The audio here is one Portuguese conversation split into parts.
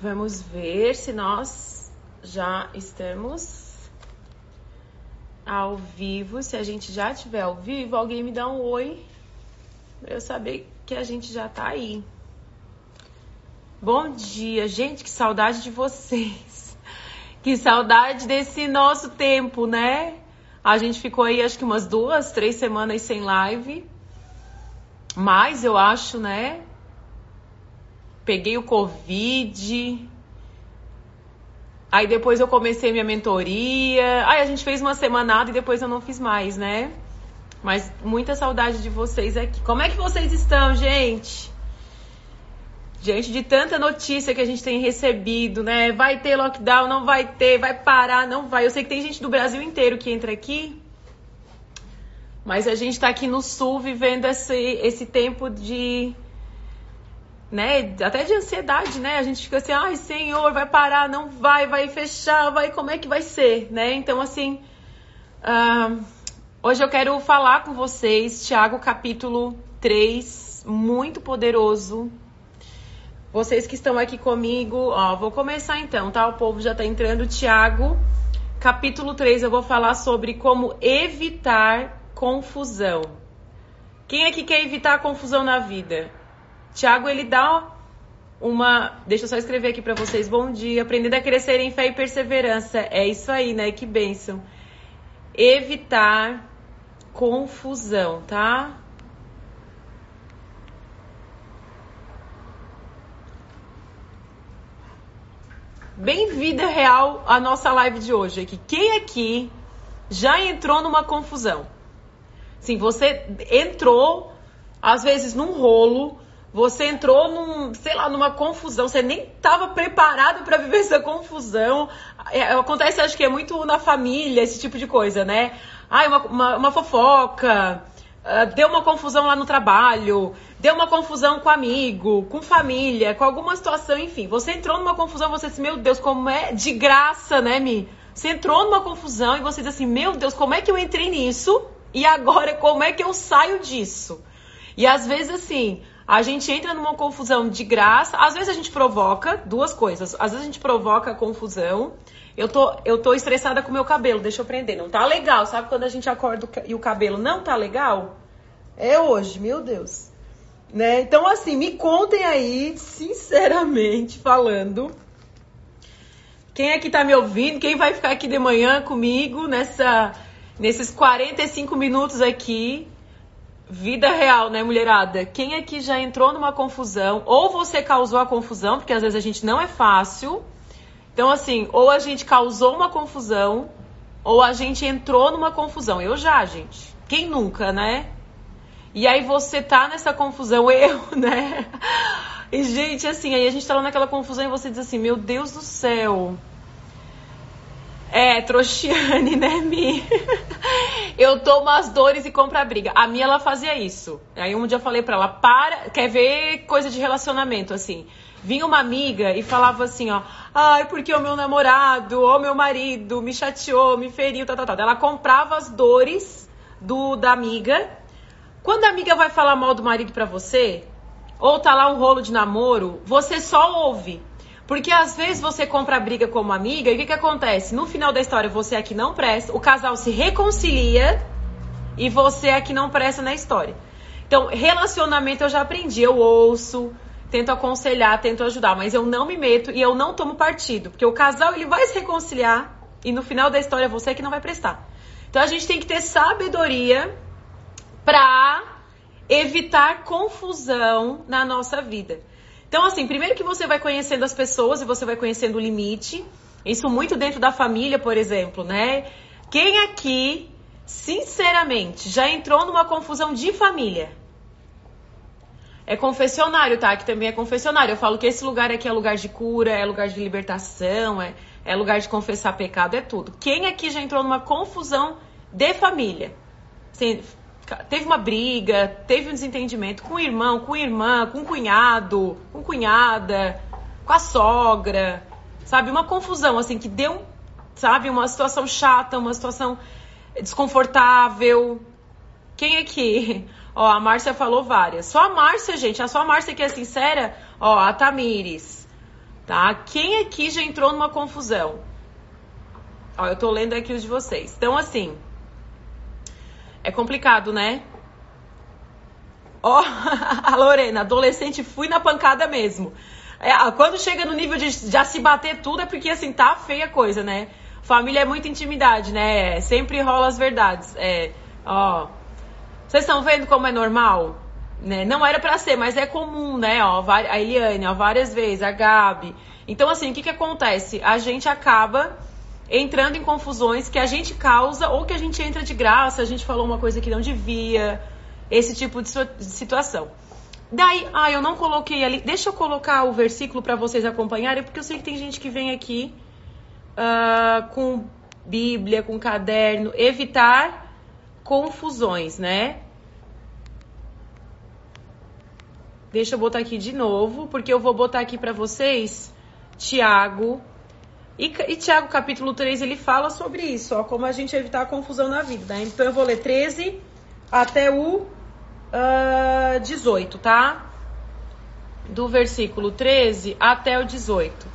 Vamos ver se nós já estamos ao vivo. Se a gente já estiver ao vivo, alguém me dá um oi pra eu saber que a gente já tá aí. Bom dia, gente, que saudade de vocês. Que saudade desse nosso tempo, né? A gente ficou aí acho que umas duas, três semanas sem live. Mais, eu acho, né? Peguei o Covid. Aí depois eu comecei minha mentoria. Aí a gente fez uma semanada e depois eu não fiz mais, né? Mas muita saudade de vocês aqui. Como é que vocês estão, gente? Diante de tanta notícia que a gente tem recebido, né? Vai ter lockdown, não vai ter, vai parar, não vai. Eu sei que tem gente do Brasil inteiro que entra aqui. Mas a gente tá aqui no sul vivendo esse, esse tempo de né? Até de ansiedade, né? A gente fica assim, ai, Senhor, vai parar, não vai, vai fechar, vai, como é que vai ser, né? Então, assim, uh, hoje eu quero falar com vocês, Tiago, capítulo 3, muito poderoso. Vocês que estão aqui comigo, ó, vou começar então, tá? O povo já tá entrando. Tiago, capítulo 3, eu vou falar sobre como evitar confusão. Quem é que quer evitar confusão na vida? Tiago, ele dá uma. Deixa eu só escrever aqui para vocês. Bom dia. Aprendendo a crescer em fé e perseverança. É isso aí, né? Que bênção. Evitar confusão, tá? Bem-vinda real à nossa live de hoje aqui. Quem aqui já entrou numa confusão? Sim, você entrou às vezes num rolo você entrou num, sei lá, numa confusão, você nem estava preparado para viver essa confusão. É, acontece, acho que é muito na família, esse tipo de coisa, né? Ai, uma, uma, uma fofoca, uh, deu uma confusão lá no trabalho, deu uma confusão com amigo, com família, com alguma situação, enfim. Você entrou numa confusão, você disse, meu Deus, como é de graça, né, Mi? Você entrou numa confusão e você diz assim, meu Deus, como é que eu entrei nisso? E agora, como é que eu saio disso? E às vezes, assim, a gente entra numa confusão de graça. Às vezes a gente provoca duas coisas. Às vezes a gente provoca confusão. Eu tô, eu tô estressada com o meu cabelo, deixa eu prender. Não tá legal, sabe quando a gente acorda e o cabelo não tá legal? É hoje, meu Deus. Né? Então, assim, me contem aí, sinceramente falando, quem é que tá me ouvindo, quem vai ficar aqui de manhã comigo nessa, nesses 45 minutos aqui Vida real, né, mulherada? Quem aqui já entrou numa confusão, ou você causou a confusão, porque às vezes a gente não é fácil. Então, assim, ou a gente causou uma confusão, ou a gente entrou numa confusão. Eu já, gente. Quem nunca, né? E aí você tá nessa confusão, eu, né? E, gente, assim, aí a gente tá lá naquela confusão e você diz assim, meu Deus do céu, é, trouxiane, né, Mi? eu tomo as dores e compro a briga. A minha, ela fazia isso. Aí um dia eu falei pra ela, para, quer ver coisa de relacionamento, assim. Vinha uma amiga e falava assim, ó, ai, porque o meu namorado ou meu marido me chateou, me feriu, tal, tal, tal. Ela comprava as dores do da amiga. Quando a amiga vai falar mal do marido pra você, ou tá lá um rolo de namoro, você só ouve. Porque às vezes você compra a briga como amiga e o que, que acontece? No final da história você é que não presta, o casal se reconcilia e você é que não presta na história. Então, relacionamento eu já aprendi, eu ouço, tento aconselhar, tento ajudar, mas eu não me meto e eu não tomo partido, porque o casal ele vai se reconciliar e no final da história você é que não vai prestar. Então a gente tem que ter sabedoria para evitar confusão na nossa vida. Então, assim, primeiro que você vai conhecendo as pessoas e você vai conhecendo o limite. Isso muito dentro da família, por exemplo, né? Quem aqui, sinceramente, já entrou numa confusão de família? É confessionário, tá? Que também é confessionário. Eu falo que esse lugar aqui é lugar de cura, é lugar de libertação, é, é lugar de confessar pecado, é tudo. Quem aqui já entrou numa confusão de família? Assim, teve uma briga, teve um desentendimento com o irmão, com a irmã, com o cunhado, com cunhada, com a sogra, sabe? Uma confusão, assim, que deu, sabe, uma situação chata, uma situação desconfortável. Quem é que? Ó, a Márcia falou várias. Só a Márcia, gente, a só a Márcia que é sincera, ó, a Tamires. Tá? Quem aqui já entrou numa confusão? Ó, eu tô lendo aqui os de vocês. Então, assim, é complicado, né? Ó, a Lorena, adolescente, fui na pancada mesmo. É, quando chega no nível de já se bater tudo, é porque assim, tá feia a coisa, né? Família é muita intimidade, né? Sempre rola as verdades. É, ó. Vocês estão vendo como é normal? Né? Não era para ser, mas é comum, né? Ó, a Eliane, ó, várias vezes, a Gabi. Então, assim, o que, que acontece? A gente acaba entrando em confusões que a gente causa ou que a gente entra de graça, a gente falou uma coisa que não devia, esse tipo de situação. Daí, ah, eu não coloquei ali. Deixa eu colocar o versículo para vocês acompanharem, porque eu sei que tem gente que vem aqui uh, com Bíblia, com caderno, evitar confusões, né? Deixa eu botar aqui de novo, porque eu vou botar aqui para vocês Tiago. E, e Tiago, capítulo 3, ele fala sobre isso, ó, como a gente evitar a confusão na vida, né? Então eu vou ler 13 até o uh, 18, tá? Do versículo 13 até o 18.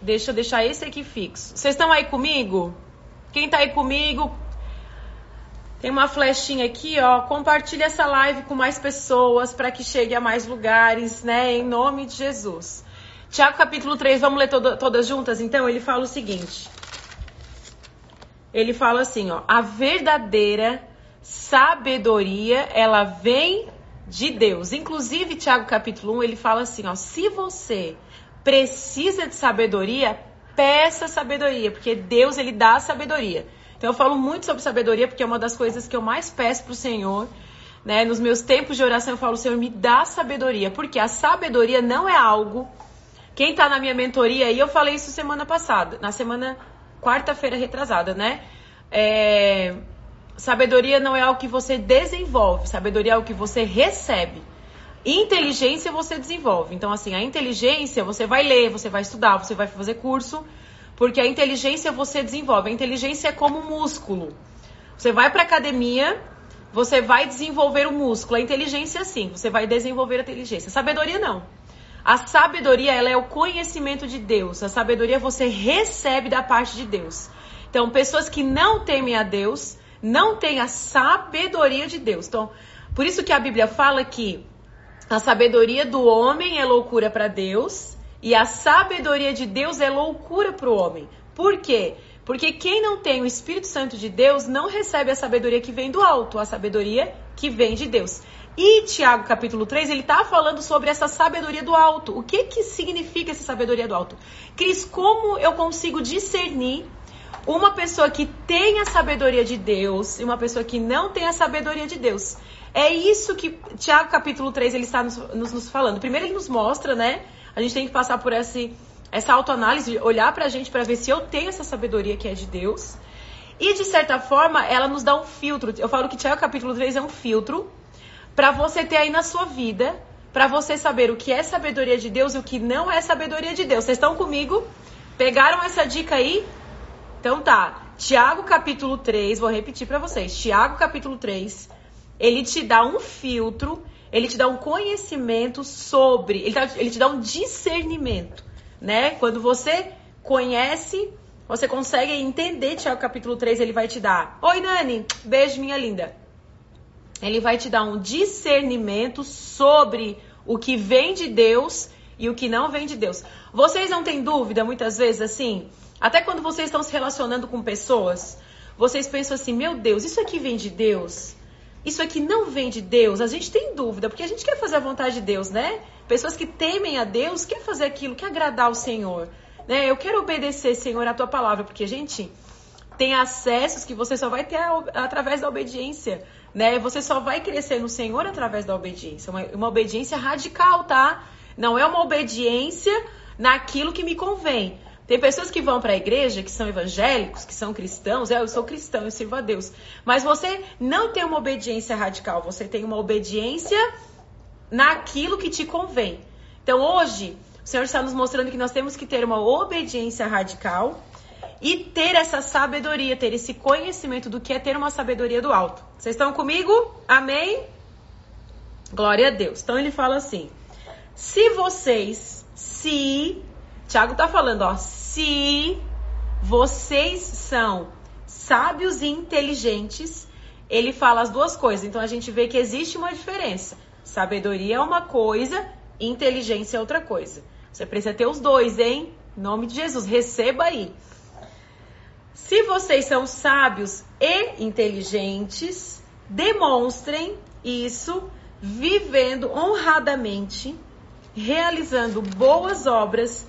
Deixa eu deixar esse aqui fixo. Vocês estão aí comigo? Quem tá aí comigo? Tem uma flechinha aqui, ó. Compartilha essa live com mais pessoas para que chegue a mais lugares, né? Em nome de Jesus. Tiago capítulo 3, vamos ler todo, todas juntas? Então, ele fala o seguinte. Ele fala assim, ó. A verdadeira sabedoria, ela vem de Deus. Inclusive, Tiago capítulo 1, ele fala assim, ó, se você precisa de sabedoria, peça sabedoria, porque Deus ele dá sabedoria. Então eu falo muito sobre sabedoria porque é uma das coisas que eu mais peço pro Senhor, né? Nos meus tempos de oração eu falo, Senhor, me dá sabedoria, porque a sabedoria não é algo quem tá na minha mentoria, e eu falei isso semana passada, na semana quarta-feira retrasada, né? É, Sabedoria não é algo que você desenvolve, sabedoria é algo que você recebe. Inteligência você desenvolve. Então, assim, a inteligência você vai ler, você vai estudar, você vai fazer curso, porque a inteligência você desenvolve. A inteligência é como músculo. Você vai para academia, você vai desenvolver o músculo. A inteligência, sim, você vai desenvolver a inteligência. Sabedoria, não. A sabedoria, ela é o conhecimento de Deus. A sabedoria você recebe da parte de Deus. Então, pessoas que não temem a Deus não tem a sabedoria de Deus. Então, por isso que a Bíblia fala que a sabedoria do homem é loucura para Deus e a sabedoria de Deus é loucura para o homem. Por quê? Porque quem não tem o Espírito Santo de Deus não recebe a sabedoria que vem do alto, a sabedoria que vem de Deus. E Tiago capítulo 3, ele está falando sobre essa sabedoria do alto. O que que significa essa sabedoria do alto? Cris, como eu consigo discernir uma pessoa que tem a sabedoria de Deus e uma pessoa que não tem a sabedoria de Deus. É isso que Tiago capítulo 3 ele está nos, nos, nos falando. Primeiro ele nos mostra, né? A gente tem que passar por esse, essa autoanálise, olhar pra gente para ver se eu tenho essa sabedoria que é de Deus. E de certa forma, ela nos dá um filtro. Eu falo que Tiago capítulo 3 é um filtro para você ter aí na sua vida, para você saber o que é sabedoria de Deus e o que não é sabedoria de Deus. Vocês estão comigo? Pegaram essa dica aí? Então tá, Tiago capítulo 3, vou repetir para vocês. Tiago capítulo 3, ele te dá um filtro, ele te dá um conhecimento sobre, ele, tá, ele te dá um discernimento, né? Quando você conhece, você consegue entender Tiago capítulo 3, ele vai te dar. Oi, Nani, beijo, minha linda. Ele vai te dar um discernimento sobre o que vem de Deus e o que não vem de Deus. Vocês não têm dúvida muitas vezes assim? Até quando vocês estão se relacionando com pessoas, vocês pensam assim: meu Deus, isso aqui vem de Deus? Isso aqui não vem de Deus? A gente tem dúvida, porque a gente quer fazer a vontade de Deus, né? Pessoas que temem a Deus quer fazer aquilo, quer agradar o Senhor. Né? Eu quero obedecer, Senhor, a tua palavra, porque, gente, tem acessos que você só vai ter através da obediência. Né? Você só vai crescer no Senhor através da obediência. Uma, uma obediência radical, tá? Não é uma obediência naquilo que me convém. Tem pessoas que vão para a igreja, que são evangélicos, que são cristãos, é, eu sou cristão, eu sirvo a Deus. Mas você não tem uma obediência radical, você tem uma obediência naquilo que te convém. Então hoje, o Senhor está nos mostrando que nós temos que ter uma obediência radical e ter essa sabedoria, ter esse conhecimento do que é ter uma sabedoria do alto. Vocês estão comigo? Amém? Glória a Deus. Então ele fala assim: Se vocês, se, Tiago tá falando, ó, se vocês são sábios e inteligentes, ele fala as duas coisas. Então a gente vê que existe uma diferença. Sabedoria é uma coisa, inteligência é outra coisa. Você precisa ter os dois, hein? Em nome de Jesus, receba aí. Se vocês são sábios e inteligentes, demonstrem isso vivendo honradamente, realizando boas obras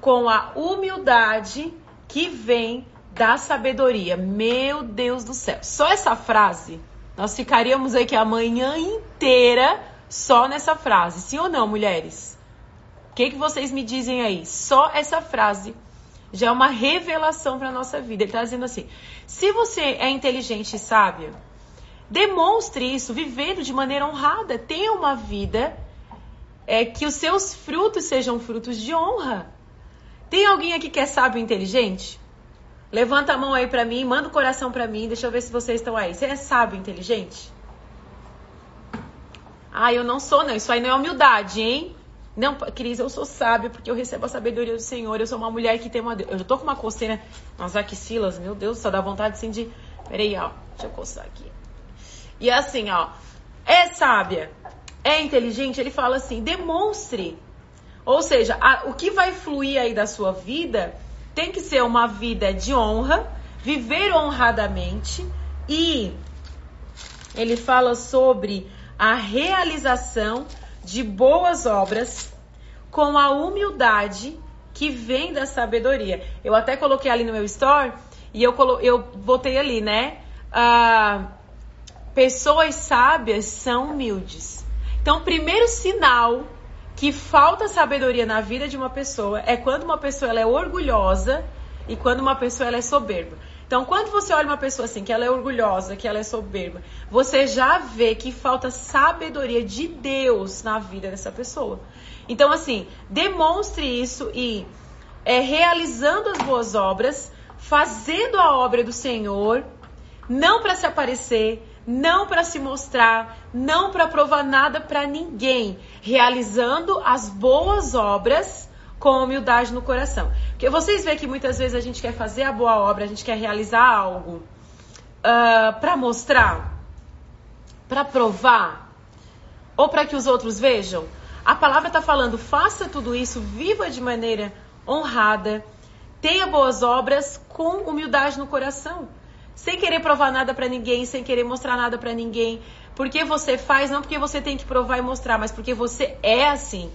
com a humildade que vem da sabedoria. Meu Deus do céu. Só essa frase, nós ficaríamos aqui a manhã inteira só nessa frase. Sim ou não, mulheres? O que, que vocês me dizem aí? Só essa frase já é uma revelação para nossa vida. Ele está dizendo assim: se você é inteligente e sábia, demonstre isso vivendo de maneira honrada. Tenha uma vida é, que os seus frutos sejam frutos de honra. Tem alguém aqui que é sábio e inteligente? Levanta a mão aí para mim, manda o coração para mim, deixa eu ver se vocês estão aí. Você é sábio e inteligente? Ah, eu não sou, não. Isso aí não é humildade, hein? Não, Cris, eu sou sábia porque eu recebo a sabedoria do Senhor. Eu sou uma mulher que tem uma. Eu tô com uma coceira nas axilas, meu Deus, só dá vontade assim de. Peraí, ó. Deixa eu coçar aqui. E assim, ó. É sábia, é inteligente, ele fala assim: demonstre. Ou seja, a, o que vai fluir aí da sua vida tem que ser uma vida de honra, viver honradamente e ele fala sobre a realização de boas obras com a humildade que vem da sabedoria. Eu até coloquei ali no meu store e eu, colo eu botei ali, né? Ah, pessoas sábias são humildes. Então, o primeiro sinal que falta sabedoria na vida de uma pessoa é quando uma pessoa ela é orgulhosa e quando uma pessoa ela é soberba. Então, quando você olha uma pessoa assim, que ela é orgulhosa, que ela é soberba, você já vê que falta sabedoria de Deus na vida dessa pessoa. Então, assim, demonstre isso e é, realizando as boas obras, fazendo a obra do Senhor, não para se aparecer, não para se mostrar, não para provar nada para ninguém, realizando as boas obras com humildade no coração. Porque vocês veem que muitas vezes a gente quer fazer a boa obra, a gente quer realizar algo uh, ah, para mostrar, para provar, ou para que os outros vejam. A palavra está falando, faça tudo isso, viva de maneira honrada, tenha boas obras com humildade no coração, sem querer provar nada para ninguém, sem querer mostrar nada para ninguém. Porque você faz, não porque você tem que provar e mostrar, mas porque você é assim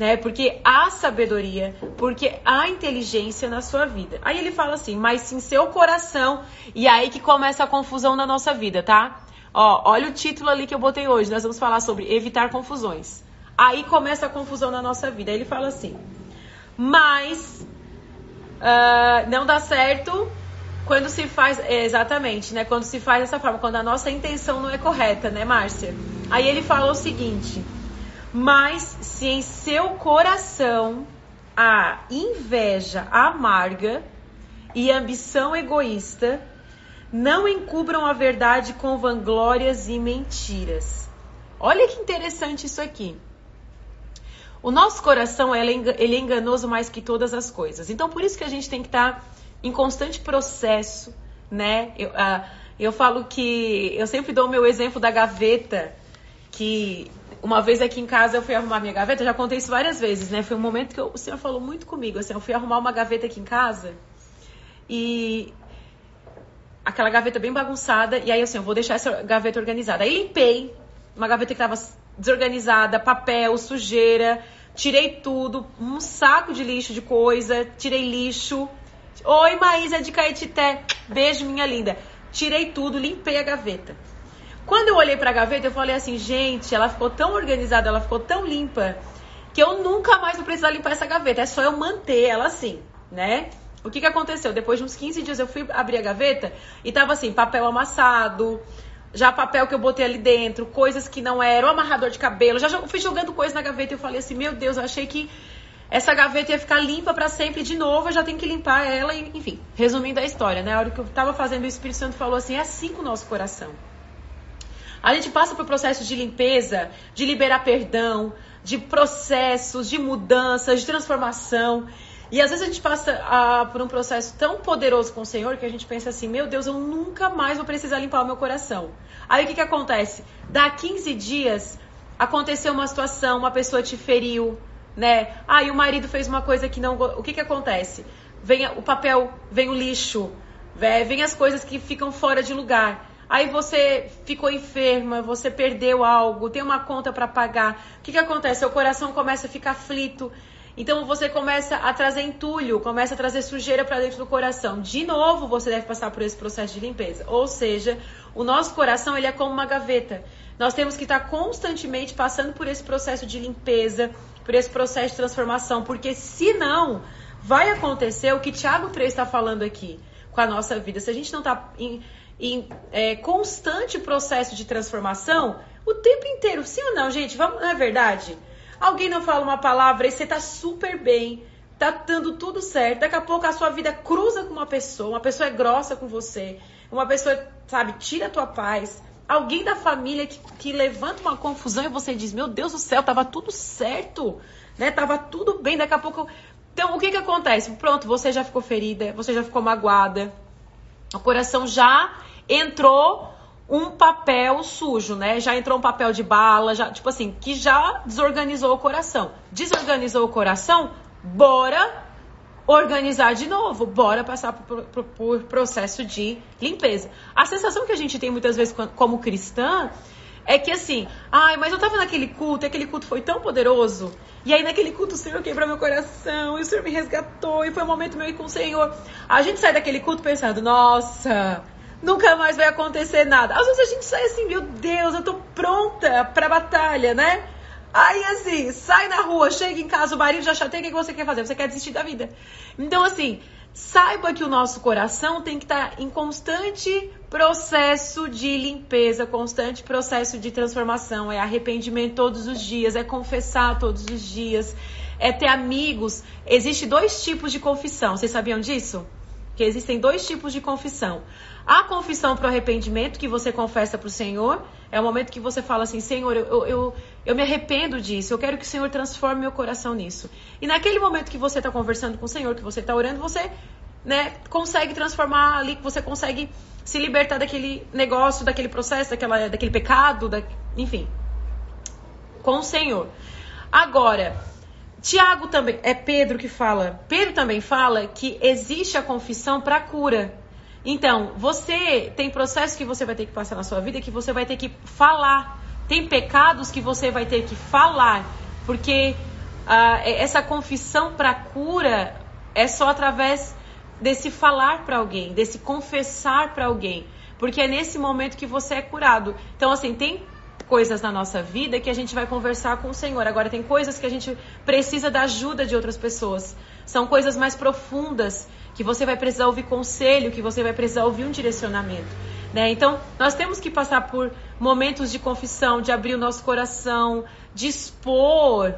né? Porque há sabedoria, porque há inteligência na sua vida. Aí ele fala assim, mas sim seu coração, e aí que começa a confusão na nossa vida, tá? Ó, olha o título ali que eu botei hoje, nós vamos falar sobre evitar confusões. Aí começa a confusão na nossa vida. Aí ele fala assim, mas uh, não dá certo quando se faz, é, exatamente, né? Quando se faz dessa forma, quando a nossa intenção não é correta, né, Márcia? Aí ele fala o seguinte mas se em seu coração há inveja amarga e ambição egoísta, não encubram a verdade com vanglórias e mentiras. Olha que interessante isso aqui. O nosso coração ele é enganoso mais que todas as coisas. Então, por isso que a gente tem que estar em constante processo, né? Eu, uh, eu falo que eu sempre dou o meu exemplo da gaveta, que uma vez aqui em casa eu fui arrumar minha gaveta, já contei isso várias vezes, né? Foi um momento que eu, o senhor falou muito comigo, assim, eu fui arrumar uma gaveta aqui em casa e aquela gaveta bem bagunçada, e aí assim, eu vou deixar essa gaveta organizada. Aí limpei uma gaveta que estava desorganizada, papel, sujeira, tirei tudo, um saco de lixo de coisa, tirei lixo. Oi, Maísa de Caetité, beijo minha linda. Tirei tudo, limpei a gaveta. Quando eu olhei para a gaveta, eu falei assim, gente, ela ficou tão organizada, ela ficou tão limpa, que eu nunca mais vou precisar limpar essa gaveta. É só eu manter ela assim, né? O que, que aconteceu? Depois de uns 15 dias eu fui abrir a gaveta e tava assim, papel amassado, já papel que eu botei ali dentro, coisas que não eram, amarrador de cabelo, já fui jogando coisas na gaveta e eu falei assim, meu Deus, eu achei que essa gaveta ia ficar limpa para sempre de novo, eu já tenho que limpar ela, enfim. Resumindo a história, né? A hora que eu tava fazendo, o Espírito Santo falou assim, é assim com o nosso coração. A gente passa por processo de limpeza, de liberar perdão, de processos, de mudanças, de transformação. E às vezes a gente passa ah, por um processo tão poderoso com o Senhor que a gente pensa assim: meu Deus, eu nunca mais vou precisar limpar o meu coração. Aí o que, que acontece? Dá 15 dias, aconteceu uma situação, uma pessoa te feriu, né? Ah, o marido fez uma coisa que não. O que, que acontece? Vem o papel, vem o lixo, vem as coisas que ficam fora de lugar. Aí você ficou enferma, você perdeu algo, tem uma conta para pagar. O que, que acontece? Seu coração começa a ficar aflito. Então você começa a trazer entulho, começa a trazer sujeira para dentro do coração. De novo, você deve passar por esse processo de limpeza. Ou seja, o nosso coração ele é como uma gaveta. Nós temos que estar constantemente passando por esse processo de limpeza, por esse processo de transformação, porque senão vai acontecer o que Tiago 3 está falando aqui com a nossa vida. Se a gente não está em é, constante processo de transformação o tempo inteiro. Sim ou não, gente? Vamos, não é verdade? Alguém não fala uma palavra e você tá super bem, tá dando tudo certo. Daqui a pouco a sua vida cruza com uma pessoa, uma pessoa é grossa com você, uma pessoa, sabe, tira a tua paz. Alguém da família que, que levanta uma confusão e você diz: Meu Deus do céu, tava tudo certo, né? Tava tudo bem. Daqui a pouco. Então, o que que acontece? Pronto, você já ficou ferida, você já ficou magoada, o coração já entrou um papel sujo, né? Já entrou um papel de bala, já, tipo assim, que já desorganizou o coração. Desorganizou o coração, bora organizar de novo, bora passar por, por, por processo de limpeza. A sensação que a gente tem muitas vezes como cristã é que assim, ai, mas eu tava naquele culto, aquele culto foi tão poderoso, e aí naquele culto o Senhor quebrou meu coração, e o Senhor me resgatou, e foi um momento meu ir com o Senhor. A gente sai daquele culto pensando, nossa, nunca mais vai acontecer nada. Às vezes a gente sai assim, meu Deus, eu tô pronta pra batalha, né? Aí assim, sai na rua, chega em casa, o marido já chateia, o que você quer fazer? Você quer desistir da vida. Então, assim, saiba que o nosso coração tem que estar em constante processo de limpeza, constante processo de transformação. É arrependimento todos os dias, é confessar todos os dias, é ter amigos. Existem dois tipos de confissão. Vocês sabiam disso? Que existem dois tipos de confissão. A confissão para o arrependimento que você confessa para o Senhor é o momento que você fala assim: Senhor, eu, eu, eu me arrependo disso, eu quero que o Senhor transforme meu coração nisso. E naquele momento que você está conversando com o Senhor, que você está orando, você né, consegue transformar ali, que você consegue se libertar daquele negócio, daquele processo, daquela, daquele pecado, da, enfim, com o Senhor. Agora, Tiago também, é Pedro que fala, Pedro também fala que existe a confissão para cura. Então, você tem processos que você vai ter que passar na sua vida que você vai ter que falar. Tem pecados que você vai ter que falar. Porque uh, essa confissão para cura é só através desse falar para alguém, desse confessar para alguém. Porque é nesse momento que você é curado. Então, assim, tem coisas na nossa vida que a gente vai conversar com o Senhor. Agora, tem coisas que a gente precisa da ajuda de outras pessoas. São coisas mais profundas que você vai precisar ouvir conselho, que você vai precisar ouvir um direcionamento. Né? Então, nós temos que passar por momentos de confissão, de abrir o nosso coração, de expor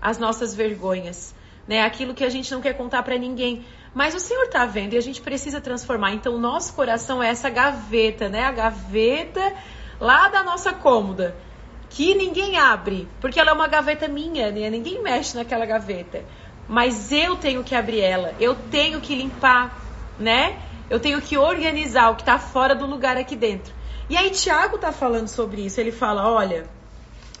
as nossas vergonhas, né? Aquilo que a gente não quer contar para ninguém. Mas o Senhor está vendo e a gente precisa transformar. Então, o nosso coração é essa gaveta, né? A gaveta lá da nossa cômoda, que ninguém abre, porque ela é uma gaveta minha, né? Ninguém mexe naquela gaveta mas eu tenho que abrir ela, eu tenho que limpar, né? Eu tenho que organizar o que está fora do lugar aqui dentro. E aí Tiago está falando sobre isso. Ele fala, olha,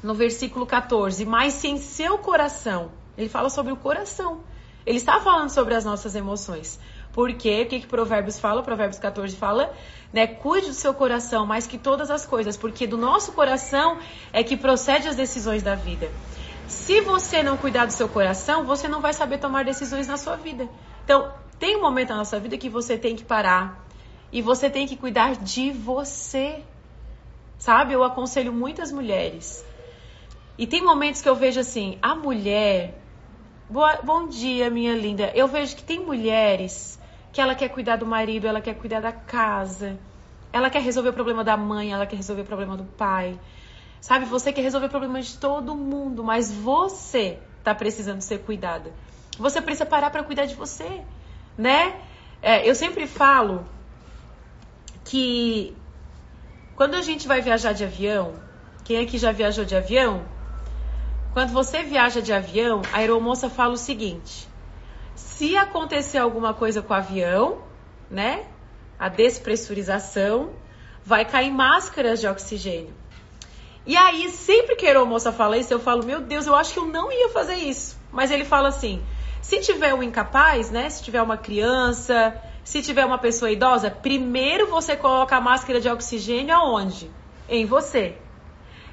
no versículo 14, mas se em seu coração, ele fala sobre o coração. Ele está falando sobre as nossas emoções. Por quê? O que, que Provérbios fala? Provérbios 14 fala, né? Cuide do seu coração mais que todas as coisas, porque do nosso coração é que procede as decisões da vida. Se você não cuidar do seu coração, você não vai saber tomar decisões na sua vida. Então, tem um momento na nossa vida que você tem que parar e você tem que cuidar de você. Sabe? Eu aconselho muitas mulheres. E tem momentos que eu vejo assim, a mulher. Boa, bom dia, minha linda. Eu vejo que tem mulheres que ela quer cuidar do marido, ela quer cuidar da casa, ela quer resolver o problema da mãe, ela quer resolver o problema do pai. Sabe, você quer resolver problemas de todo mundo, mas você tá precisando ser cuidada. Você precisa parar para cuidar de você, né? É, eu sempre falo que quando a gente vai viajar de avião, quem aqui já viajou de avião? Quando você viaja de avião, a aeromoça fala o seguinte: se acontecer alguma coisa com o avião, né? A despressurização, vai cair máscaras de oxigênio. E aí, sempre que a aeromoça fala isso, eu falo, meu Deus, eu acho que eu não ia fazer isso. Mas ele fala assim: se tiver um incapaz, né? Se tiver uma criança, se tiver uma pessoa idosa, primeiro você coloca a máscara de oxigênio aonde? Em você.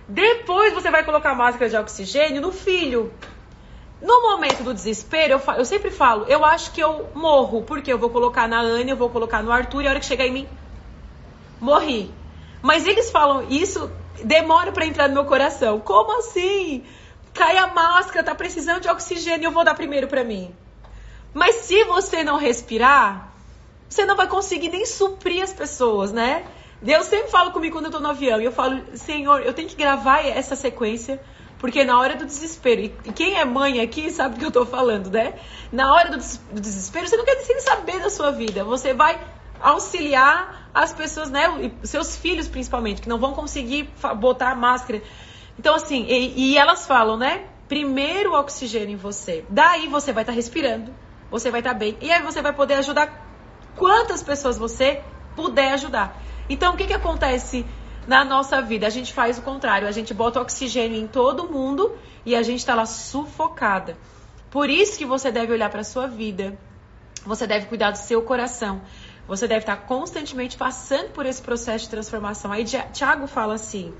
Depois você vai colocar a máscara de oxigênio no filho. No momento do desespero, eu, eu sempre falo, eu acho que eu morro, porque eu vou colocar na Anne, eu vou colocar no Arthur, e a hora que chegar em mim, morri. Mas eles falam isso, demora para entrar no meu coração. Como assim? Cai a máscara, tá precisando de oxigênio, eu vou dar primeiro para mim. Mas se você não respirar, você não vai conseguir nem suprir as pessoas, né? Deus sempre fala comigo quando eu tô no avião. E eu falo, Senhor, eu tenho que gravar essa sequência. Porque na hora do desespero, e quem é mãe aqui sabe do que eu tô falando, né? Na hora do desespero, você não quer nem saber da sua vida. Você vai auxiliar as pessoas, né? Seus filhos, principalmente, que não vão conseguir botar a máscara. Então, assim, e, e elas falam, né? Primeiro oxigênio em você. Daí você vai estar tá respirando, você vai estar tá bem. E aí você vai poder ajudar quantas pessoas você puder ajudar. Então, o que, que acontece na nossa vida? A gente faz o contrário, a gente bota oxigênio em todo mundo e a gente está lá sufocada. Por isso que você deve olhar para sua vida, você deve cuidar do seu coração, você deve estar constantemente passando por esse processo de transformação. Aí Tiago fala assim: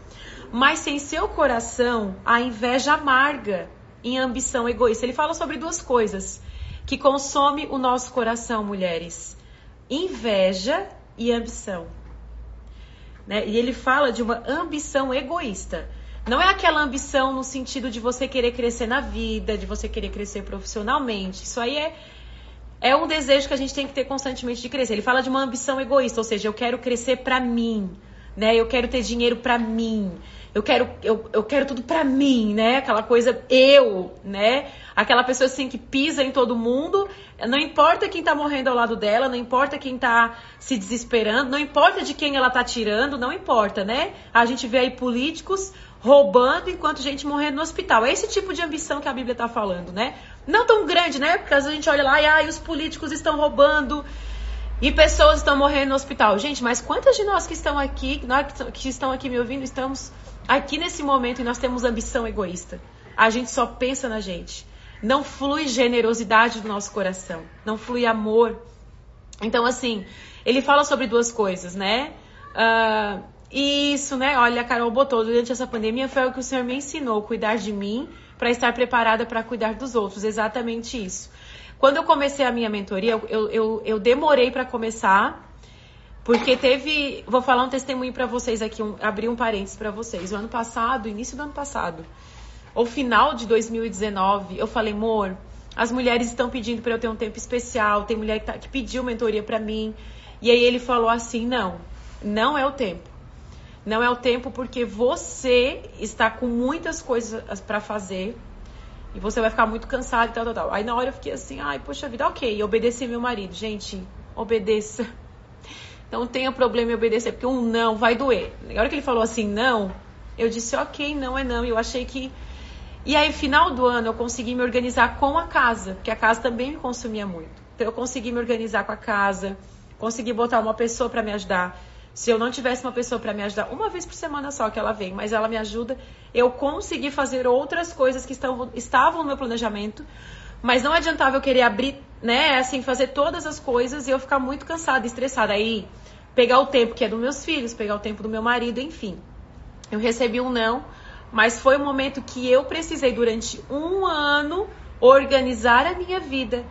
mas sem seu coração, a inveja amarga em ambição egoísta. Ele fala sobre duas coisas que consome o nosso coração, mulheres: inveja e ambição. Né? E ele fala de uma ambição egoísta. Não é aquela ambição no sentido de você querer crescer na vida, de você querer crescer profissionalmente. Isso aí é, é um desejo que a gente tem que ter constantemente de crescer. Ele fala de uma ambição egoísta, ou seja, eu quero crescer para mim, né? Eu quero ter dinheiro para mim eu quero, eu, eu quero tudo pra mim, né? Aquela coisa eu, né? Aquela pessoa assim que pisa em todo mundo, não importa quem tá morrendo ao lado dela, não importa quem tá se desesperando, não importa de quem ela tá tirando, não importa, né? A gente vê aí políticos roubando enquanto gente morrendo no hospital. É esse tipo de ambição que a Bíblia tá falando, né? Não tão grande, né? Porque às vezes a gente olha lá e ah, os políticos estão roubando e pessoas estão morrendo no hospital. Gente, mas quantas de nós que estão aqui, que estão aqui me ouvindo, estamos Aqui nesse momento nós temos ambição egoísta. A gente só pensa na gente. Não flui generosidade do nosso coração. Não flui amor. Então, assim, ele fala sobre duas coisas, né? Uh, isso, né? Olha, a Carol botou, durante essa pandemia foi o que o Senhor me ensinou, cuidar de mim para estar preparada para cuidar dos outros. Exatamente isso. Quando eu comecei a minha mentoria, eu, eu, eu demorei para começar porque teve, vou falar um testemunho para vocês aqui, um, abrir um parênteses para vocês. O ano passado, início do ano passado, ou final de 2019, eu falei, amor, as mulheres estão pedindo para eu ter um tempo especial, tem mulher que, tá, que pediu mentoria para mim. E aí ele falou assim: não, não é o tempo. Não é o tempo porque você está com muitas coisas para fazer e você vai ficar muito cansado e tal, tal, tal. Aí na hora eu fiquei assim: ai, poxa vida, ok, obedeci meu marido. Gente, obedeça não tenha problema em obedecer, porque um não vai doer. Na hora que ele falou assim, não, eu disse, ok, não é não. E eu achei que. E aí, final do ano, eu consegui me organizar com a casa, porque a casa também me consumia muito. Então, eu consegui me organizar com a casa, consegui botar uma pessoa para me ajudar. Se eu não tivesse uma pessoa para me ajudar, uma vez por semana só que ela vem, mas ela me ajuda, eu consegui fazer outras coisas que estavam, estavam no meu planejamento, mas não adiantava eu querer abrir, né, assim, fazer todas as coisas e eu ficar muito cansada, estressada. Aí, pegar o tempo que é dos meus filhos, pegar o tempo do meu marido, enfim. Eu recebi um não, mas foi um momento que eu precisei, durante um ano, organizar a minha vida,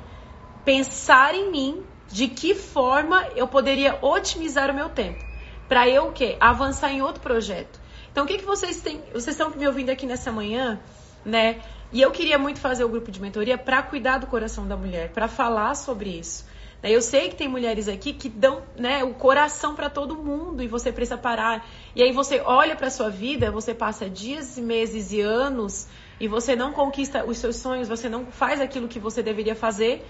pensar em mim, de que forma eu poderia otimizar o meu tempo. Para eu o quê? Avançar em outro projeto. Então, o que, que vocês têm? Vocês estão me ouvindo aqui nessa manhã, né? E eu queria muito fazer o grupo de mentoria para cuidar do coração da mulher, para falar sobre isso. Né, eu sei que tem mulheres aqui que dão né, o coração para todo mundo e você precisa parar. E aí você olha para sua vida, você passa dias, meses e anos e você não conquista os seus sonhos, você não faz aquilo que você deveria fazer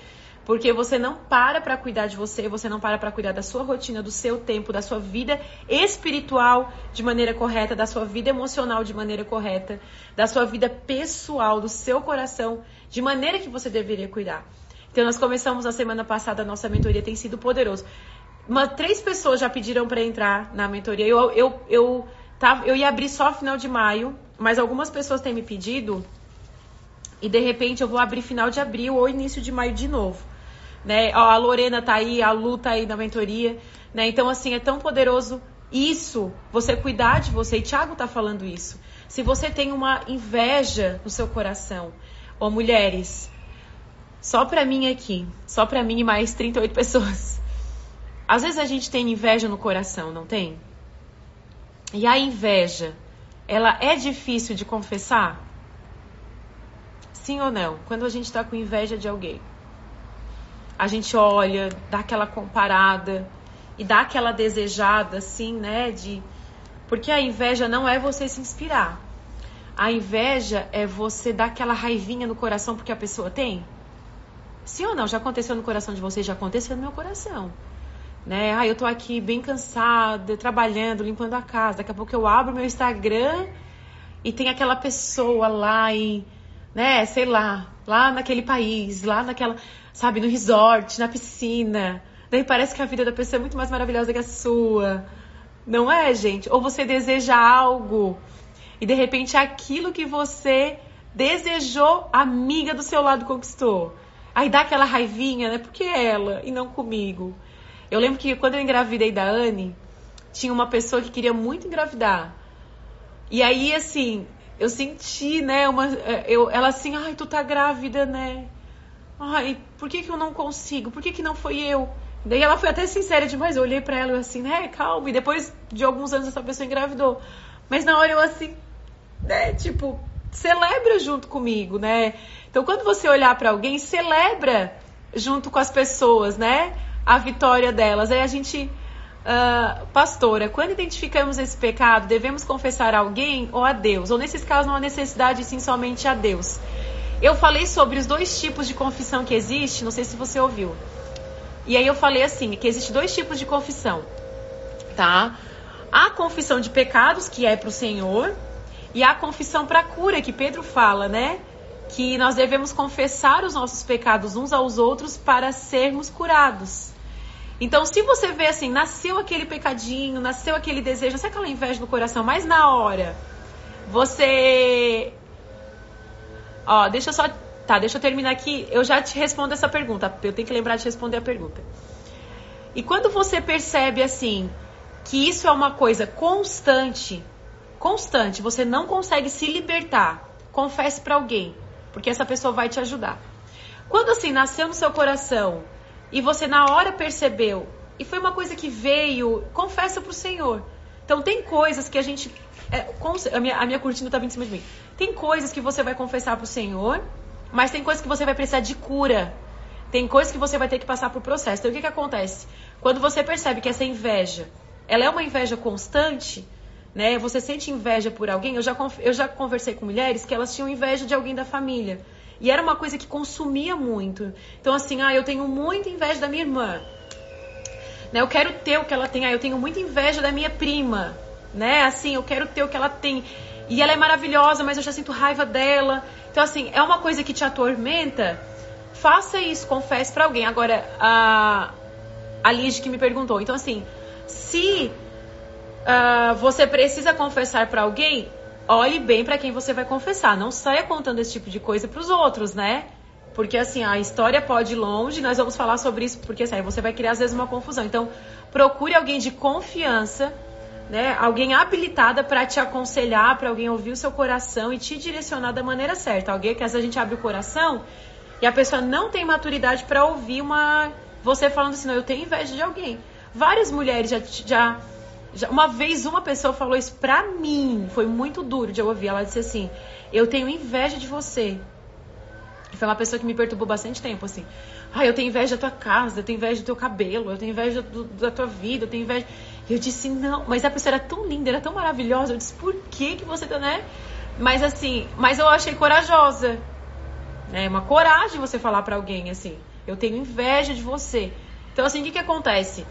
Porque você não para para cuidar de você, você não para para cuidar da sua rotina, do seu tempo, da sua vida espiritual de maneira correta, da sua vida emocional de maneira correta, da sua vida pessoal, do seu coração, de maneira que você deveria cuidar. Então nós começamos na semana passada a nossa mentoria, tem sido poderoso. Uma, três pessoas já pediram para entrar na mentoria. Eu, eu, eu, tá, eu ia abrir só final de maio, mas algumas pessoas têm me pedido e de repente eu vou abrir final de abril ou início de maio de novo né? Ó, a Lorena tá aí, a Lu tá aí na mentoria, né? Então, assim, é tão poderoso isso, você cuidar de você. E Thiago tá falando isso. Se você tem uma inveja no seu coração, ó, mulheres, só pra mim aqui, só pra mim e mais 38 pessoas. Às vezes a gente tem inveja no coração, não tem? E a inveja, ela é difícil de confessar? Sim ou não? Quando a gente tá com inveja de alguém a gente olha, dá aquela comparada e dá aquela desejada, assim, né? De porque a inveja não é você se inspirar. A inveja é você dar aquela raivinha no coração porque a pessoa tem. Sim ou não? Já aconteceu no coração de vocês? Já aconteceu no meu coração. Né? Ah, eu tô aqui bem cansada, trabalhando, limpando a casa. Daqui a pouco eu abro meu Instagram e tem aquela pessoa lá e, né, sei lá, lá naquele país, lá naquela sabe, no resort, na piscina. Daí parece que a vida da pessoa é muito mais maravilhosa que a sua. Não é, gente? Ou você deseja algo e de repente aquilo que você desejou, a amiga do seu lado conquistou. Aí dá aquela raivinha, né? Porque ela e não comigo. Eu lembro que quando eu engravidei da Anne, tinha uma pessoa que queria muito engravidar. E aí, assim, eu senti, né, uma, eu, ela assim, ai, tu tá grávida, né? Ai, por que, que eu não consigo? Por que, que não foi eu? Daí ela foi até sincera demais. Eu olhei para ela e assim, né, calma. E depois de alguns anos essa pessoa engravidou. Mas na hora eu assim, né, tipo, celebra junto comigo, né? Então quando você olhar para alguém, celebra junto com as pessoas, né? A vitória delas. Aí a gente. Uh, pastora, quando identificamos esse pecado, devemos confessar a alguém ou a Deus? Ou nesses casos, não há necessidade, sim somente a Deus. Eu falei sobre os dois tipos de confissão que existe, não sei se você ouviu. E aí eu falei assim, que existe dois tipos de confissão, tá? A confissão de pecados, que é para o Senhor, e a confissão para cura, que Pedro fala, né? Que nós devemos confessar os nossos pecados uns aos outros para sermos curados. Então, se você vê assim, nasceu aquele pecadinho, nasceu aquele desejo, nasceu aquela inveja no coração, mas na hora você Ó, deixa eu só. Tá, deixa eu terminar aqui. Eu já te respondo essa pergunta. Eu tenho que lembrar de responder a pergunta. E quando você percebe assim que isso é uma coisa constante, constante, você não consegue se libertar, confesse para alguém, porque essa pessoa vai te ajudar. Quando assim nasceu no seu coração e você na hora percebeu e foi uma coisa que veio, confessa pro Senhor. Então tem coisas que a gente é, a, minha, a minha cortina tá em cima de mim. Tem coisas que você vai confessar pro Senhor, mas tem coisas que você vai precisar de cura. Tem coisas que você vai ter que passar por processo. Então o que, que acontece? Quando você percebe que essa inveja, ela é uma inveja constante, né? Você sente inveja por alguém. Eu já, eu já conversei com mulheres que elas tinham inveja de alguém da família. E era uma coisa que consumia muito. Então, assim, ah, eu tenho muita inveja da minha irmã. Né? Eu quero ter o que ela tem. Ah, eu tenho muita inveja da minha prima né? Assim, eu quero ter o que ela tem. E ela é maravilhosa, mas eu já sinto raiva dela. Então, assim, é uma coisa que te atormenta. Faça isso, confesse para alguém. Agora, a, a Liz que me perguntou. Então, assim, se uh, você precisa confessar para alguém, olhe bem para quem você vai confessar. Não saia contando esse tipo de coisa para os outros, né? Porque assim, a história pode ir longe, nós vamos falar sobre isso, porque assim, você vai criar às vezes uma confusão. Então, procure alguém de confiança né, alguém habilitada para te aconselhar, para alguém ouvir o seu coração e te direcionar da maneira certa. Alguém que às vezes a gente abre o coração e a pessoa não tem maturidade para ouvir uma você falando assim, não, eu tenho inveja de alguém. Várias mulheres já, já, já uma vez uma pessoa falou isso pra mim, foi muito duro de eu ouvir. Ela disse assim: "Eu tenho inveja de você". Foi uma pessoa que me perturbou bastante tempo assim. Ah, eu tenho inveja da tua casa, eu tenho inveja do teu cabelo, eu tenho inveja do, da tua vida, eu tenho inveja. Eu disse, não, mas a pessoa era tão linda, era tão maravilhosa. Eu disse, por que, que você tá, né? Mas assim, mas eu achei corajosa. É uma coragem você falar para alguém assim. Eu tenho inveja de você. Então, assim, o que, que acontece?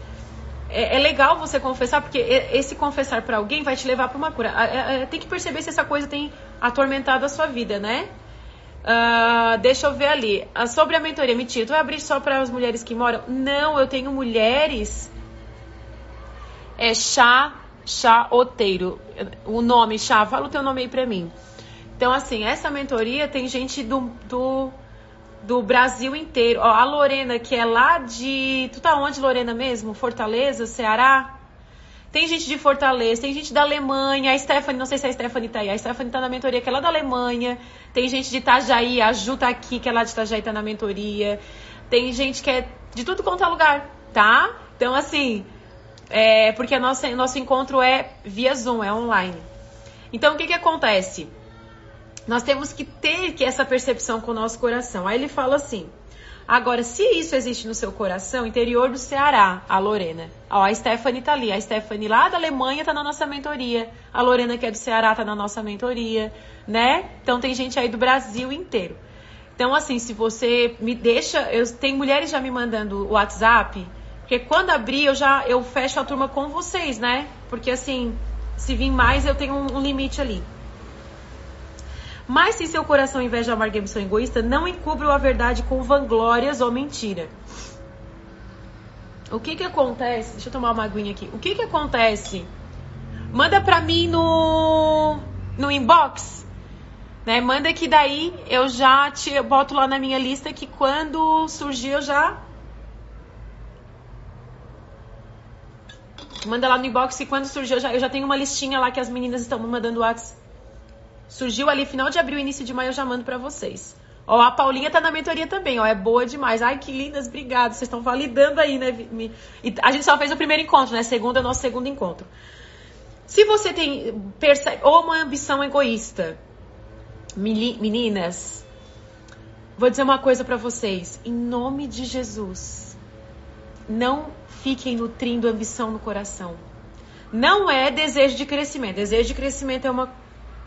É, é legal você confessar, porque esse confessar para alguém vai te levar para uma cura. É, é, tem que perceber se essa coisa tem atormentado a sua vida, né? Uh, deixa eu ver ali. Uh, sobre a mentoria, mentira, tu vai abrir só para as mulheres que moram? Não, eu tenho mulheres. É chá, chá oteiro. O nome, chá, fala o teu nome aí pra mim. Então, assim, essa mentoria tem gente do, do, do Brasil inteiro. Ó, a Lorena, que é lá de. Tu tá onde, Lorena mesmo? Fortaleza, Ceará? Tem gente de Fortaleza, tem gente da Alemanha, a Stephanie, não sei se a Stephanie tá aí, a Stephanie tá na mentoria, que é lá da Alemanha. Tem gente de Itajaí, a Ju tá aqui, que é lá de Itajaí, tá na mentoria. Tem gente que é de tudo quanto é lugar, tá? Então, assim, é porque nosso encontro é via Zoom, é online. Então, o que que acontece? Nós temos que ter que essa percepção com o nosso coração. Aí ele fala assim: Agora, se isso existe no seu coração, interior do Ceará, a Lorena. Ó, a Stephanie tá ali. A Stephanie lá da Alemanha tá na nossa mentoria. A Lorena, que é do Ceará, tá na nossa mentoria, né? Então tem gente aí do Brasil inteiro. Então, assim, se você me deixa. Eu, tem mulheres já me mandando o WhatsApp. Porque quando abrir, eu já eu fecho a turma com vocês, né? Porque assim, se vir mais, eu tenho um, um limite ali. Mas se seu coração inveja, amarga e ambição egoísta, não encubra a verdade com vanglórias ou mentira. O que que acontece? Deixa eu tomar uma aguinha aqui. O que que acontece? Manda pra mim no, no inbox. Né? Manda que daí eu já te boto lá na minha lista que quando surgir eu já. Manda lá no inbox que quando surgir eu já, eu já tenho uma listinha lá que as meninas estão me mandando WhatsApp. Surgiu ali final de abril, início de maio, eu já mando pra vocês. Ó, a Paulinha tá na mentoria também, ó. É boa demais. Ai, que lindas, obrigado. Vocês estão validando aí, né? E a gente só fez o primeiro encontro, né? Segundo é o nosso segundo encontro. Se você tem ou uma ambição egoísta, meninas, vou dizer uma coisa para vocês. Em nome de Jesus, não fiquem nutrindo ambição no coração. Não é desejo de crescimento. Desejo de crescimento é uma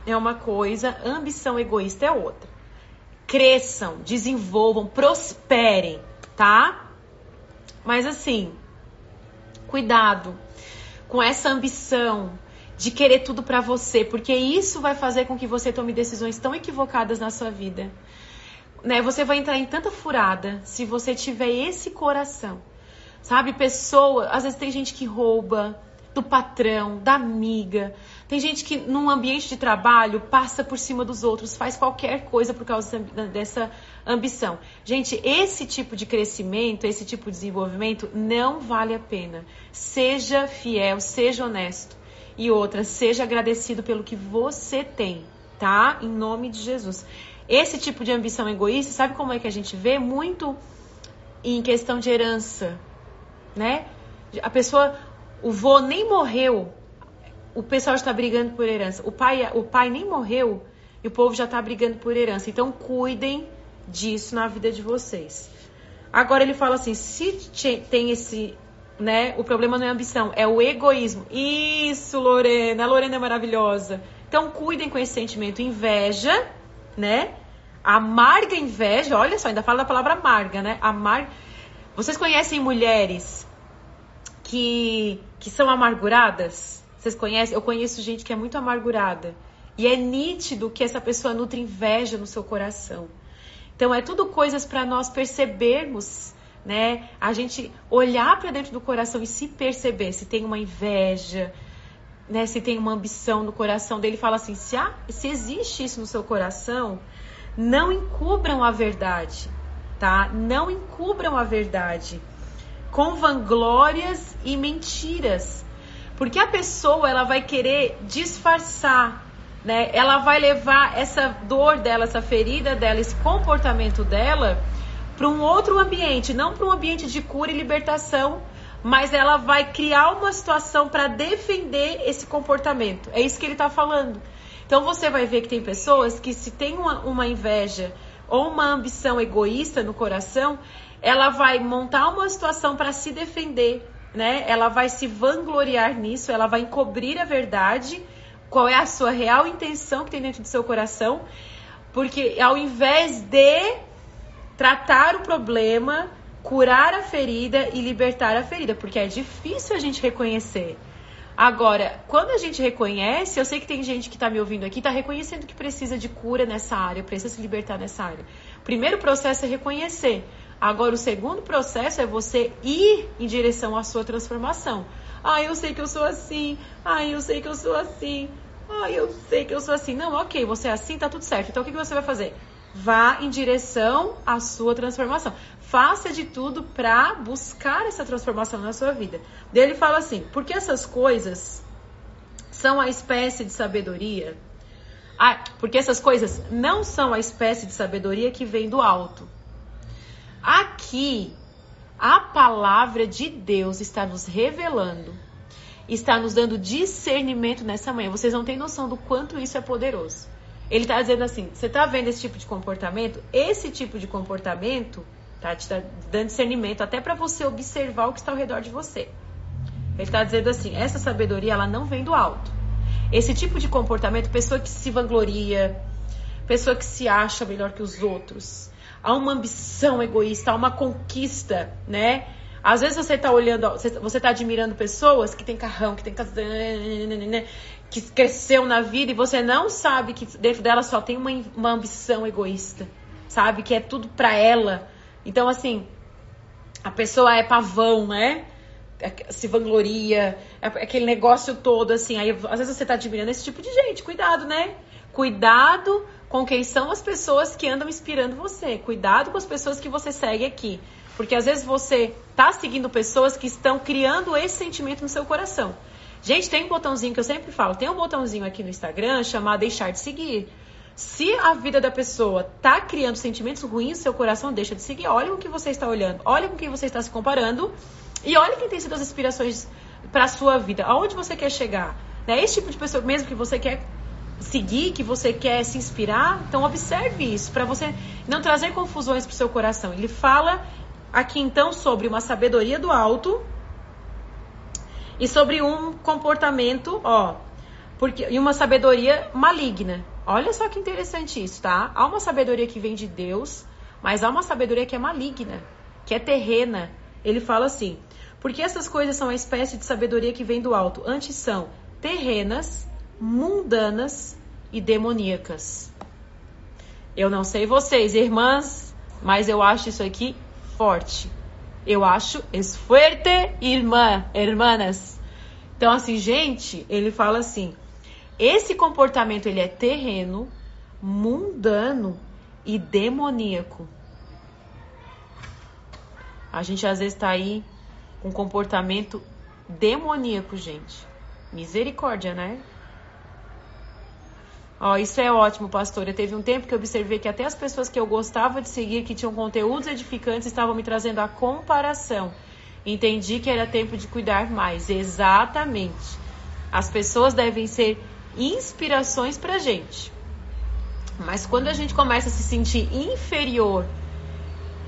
é uma coisa, ambição egoísta é outra. Cresçam, desenvolvam, prosperem, tá? Mas assim, cuidado com essa ambição de querer tudo para você, porque isso vai fazer com que você tome decisões tão equivocadas na sua vida. Né? Você vai entrar em tanta furada se você tiver esse coração. Sabe, pessoa, às vezes tem gente que rouba, do patrão, da amiga. Tem gente que num ambiente de trabalho passa por cima dos outros, faz qualquer coisa por causa dessa ambição. Gente, esse tipo de crescimento, esse tipo de desenvolvimento não vale a pena. Seja fiel, seja honesto. E outra, seja agradecido pelo que você tem, tá? Em nome de Jesus. Esse tipo de ambição egoísta, sabe como é que a gente vê? Muito em questão de herança, né? A pessoa, o vô nem morreu, o pessoal está brigando por herança. O pai, o pai nem morreu e o povo já está brigando por herança. Então cuidem disso na vida de vocês. Agora ele fala assim: se tem esse, né? O problema não é ambição, é o egoísmo. Isso, Lorena. A Lorena é maravilhosa. Então cuidem com esse sentimento inveja, né? Amarga inveja. Olha só, ainda fala da palavra amarga, né? Amar. Vocês conhecem mulheres que que são amarguradas? Vocês conhecem? Eu conheço gente que é muito amargurada. E é nítido que essa pessoa nutre inveja no seu coração. Então, é tudo coisas para nós percebermos, né? A gente olhar para dentro do coração e se perceber se tem uma inveja, né? Se tem uma ambição no coração dele. Fala assim: se, há, se existe isso no seu coração, não encubram a verdade, tá? Não encubram a verdade com vanglórias e mentiras. Porque a pessoa ela vai querer disfarçar, né? Ela vai levar essa dor dela, essa ferida dela, esse comportamento dela para um outro ambiente, não para um ambiente de cura e libertação, mas ela vai criar uma situação para defender esse comportamento. É isso que ele está falando. Então você vai ver que tem pessoas que se tem uma, uma inveja ou uma ambição egoísta no coração, ela vai montar uma situação para se defender, né? Ela vai se vangloriar nisso, ela vai encobrir a verdade, qual é a sua real intenção que tem dentro do seu coração, porque ao invés de tratar o problema, curar a ferida e libertar a ferida, porque é difícil a gente reconhecer. Agora, quando a gente reconhece, eu sei que tem gente que está me ouvindo aqui, está reconhecendo que precisa de cura nessa área, precisa se libertar nessa área. O primeiro processo é reconhecer. Agora, o segundo processo é você ir em direção à sua transformação. Ah, eu sei que eu sou assim. Ah, eu sei que eu sou assim. Ah, eu sei que eu sou assim. Não, ok, você é assim, tá tudo certo. Então, o que você vai fazer? Vá em direção à sua transformação. Faça de tudo para buscar essa transformação na sua vida. Daí ele fala assim: porque essas coisas são a espécie de sabedoria. Ah, porque essas coisas não são a espécie de sabedoria que vem do alto. Aqui, a palavra de Deus está nos revelando, está nos dando discernimento nessa manhã. Vocês não têm noção do quanto isso é poderoso. Ele está dizendo assim: você está vendo esse tipo de comportamento? Esse tipo de comportamento Tá te dando discernimento até para você observar o que está ao redor de você. Ele está dizendo assim: essa sabedoria ela não vem do alto. Esse tipo de comportamento, pessoa que se vangloria, pessoa que se acha melhor que os outros, há uma ambição egoísta, há uma conquista, né? Às vezes você está olhando, você está admirando pessoas que tem carrão, que tem casa, que cresceu na vida e você não sabe que dentro dela só tem uma, uma ambição egoísta, sabe? Que é tudo para ela então, assim, a pessoa é pavão, né? É se vangloria, é aquele negócio todo, assim. Aí, às vezes você tá admirando esse tipo de gente. Cuidado, né? Cuidado com quem são as pessoas que andam inspirando você. Cuidado com as pessoas que você segue aqui. Porque às vezes você tá seguindo pessoas que estão criando esse sentimento no seu coração. Gente, tem um botãozinho que eu sempre falo, tem um botãozinho aqui no Instagram chamado deixar de seguir. Se a vida da pessoa tá criando sentimentos ruins seu coração, deixa de seguir. Olha o que você está olhando, olha com quem você está se comparando e olha quem tem sido as inspirações para sua vida. Aonde você quer chegar? É esse tipo de pessoa mesmo que você quer seguir, que você quer se inspirar. Então observe isso para você não trazer confusões para o seu coração. Ele fala aqui então sobre uma sabedoria do alto e sobre um comportamento, ó, porque e uma sabedoria maligna. Olha só que interessante isso, tá? Há uma sabedoria que vem de Deus, mas há uma sabedoria que é maligna, que é terrena. Ele fala assim: porque essas coisas são a espécie de sabedoria que vem do alto, antes são terrenas, mundanas e demoníacas. Eu não sei vocês, irmãs, mas eu acho isso aqui forte. Eu acho es fuerte, irmã, hermanas. Então, assim, gente, ele fala assim: esse comportamento ele é terreno, mundano e demoníaco. A gente às vezes está aí com comportamento demoníaco, gente. Misericórdia, né? Ó, isso é ótimo, pastora. Teve um tempo que eu observei que até as pessoas que eu gostava de seguir, que tinham conteúdos edificantes, estavam me trazendo a comparação. Entendi que era tempo de cuidar mais. Exatamente. As pessoas devem ser inspirações pra gente. Mas quando a gente começa a se sentir inferior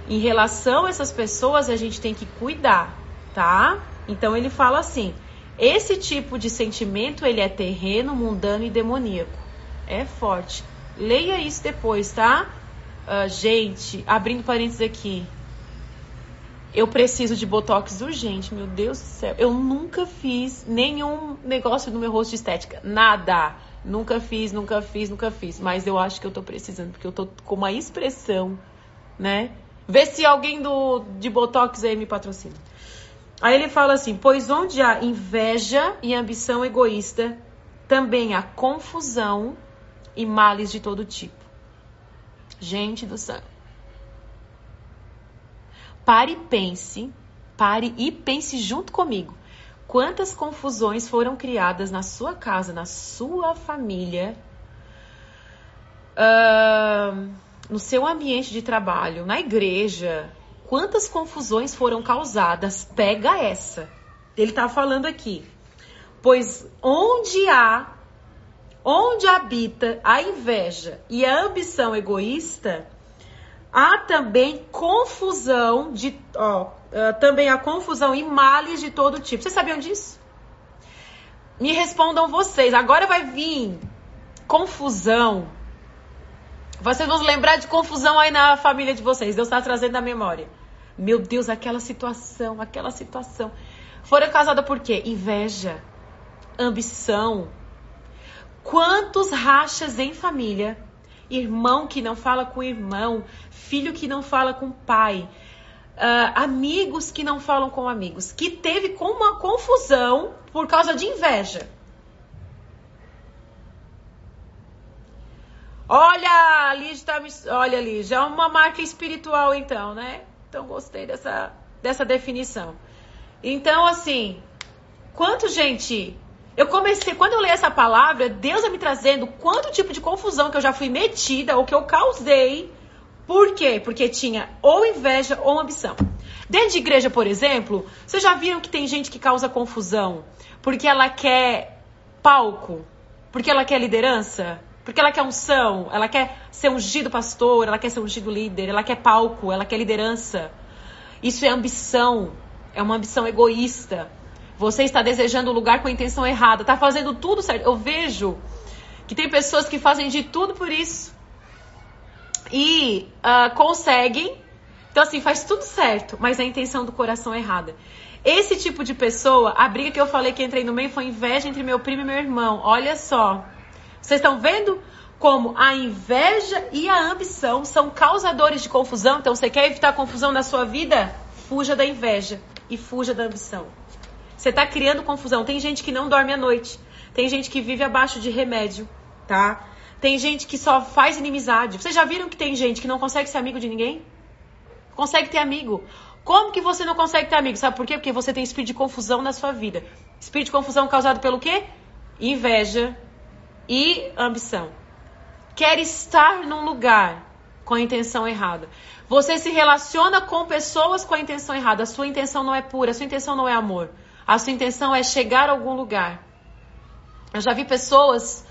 em relação a essas pessoas, a gente tem que cuidar, tá? Então ele fala assim: esse tipo de sentimento ele é terreno, mundano e demoníaco. É forte. Leia isso depois, tá? Uh, gente, abrindo parênteses aqui. Eu preciso de botox urgente, meu Deus do céu. Eu nunca fiz nenhum negócio no meu rosto de estética. Nada. Nunca fiz, nunca fiz, nunca fiz. Mas eu acho que eu tô precisando, porque eu tô com uma expressão, né? Vê se alguém do, de botox aí me patrocina. Aí ele fala assim: pois onde há inveja e ambição egoísta, também há confusão e males de todo tipo. Gente do céu. Pare e pense, pare e pense junto comigo. Quantas confusões foram criadas na sua casa, na sua família, uh, no seu ambiente de trabalho, na igreja? Quantas confusões foram causadas? Pega essa. Ele está falando aqui. Pois onde há, onde habita a inveja e a ambição egoísta, Há também confusão de, ó, uh, também a confusão e males de todo tipo. Vocês sabiam disso? Me respondam vocês. Agora vai vir confusão. Vocês vão lembrar de confusão aí na família de vocês. Deus está trazendo na memória. Meu Deus, aquela situação, aquela situação. Foram casadas por quê? Inveja, ambição. Quantos rachas em família? Irmão que não fala com irmão, filho que não fala com pai, uh, amigos que não falam com amigos, que teve com uma confusão por causa de inveja. Olha, ali está, olha ali, já é uma marca espiritual então, né? Então gostei dessa dessa definição. Então assim, quanto gente, eu comecei quando eu leio essa palavra, Deus vai me trazendo quanto tipo de confusão que eu já fui metida ou que eu causei por quê? Porque tinha ou inveja ou ambição. Dentro de igreja, por exemplo, vocês já viram que tem gente que causa confusão porque ela quer palco, porque ela quer liderança, porque ela quer unção, ela quer ser ungido pastor, ela quer ser ungido líder, ela quer palco, ela quer liderança. Isso é ambição, é uma ambição egoísta. Você está desejando o lugar com a intenção errada, está fazendo tudo certo. Eu vejo que tem pessoas que fazem de tudo por isso e uh, conseguem. Então, assim, faz tudo certo, mas a intenção do coração é errada. Esse tipo de pessoa, a briga que eu falei que entrei no meio foi inveja entre meu primo e meu irmão. Olha só. Vocês estão vendo como a inveja e a ambição são causadores de confusão? Então, você quer evitar confusão na sua vida? Fuja da inveja e fuja da ambição. Você está criando confusão. Tem gente que não dorme à noite. Tem gente que vive abaixo de remédio, tá? Tem gente que só faz inimizade. Vocês já viram que tem gente que não consegue ser amigo de ninguém? Consegue ter amigo. Como que você não consegue ter amigo? Sabe por quê? Porque você tem espírito de confusão na sua vida. Espírito de confusão causado pelo quê? Inveja e ambição. Quer estar num lugar com a intenção errada. Você se relaciona com pessoas com a intenção errada. A sua intenção não é pura, a sua intenção não é amor. A sua intenção é chegar a algum lugar. Eu já vi pessoas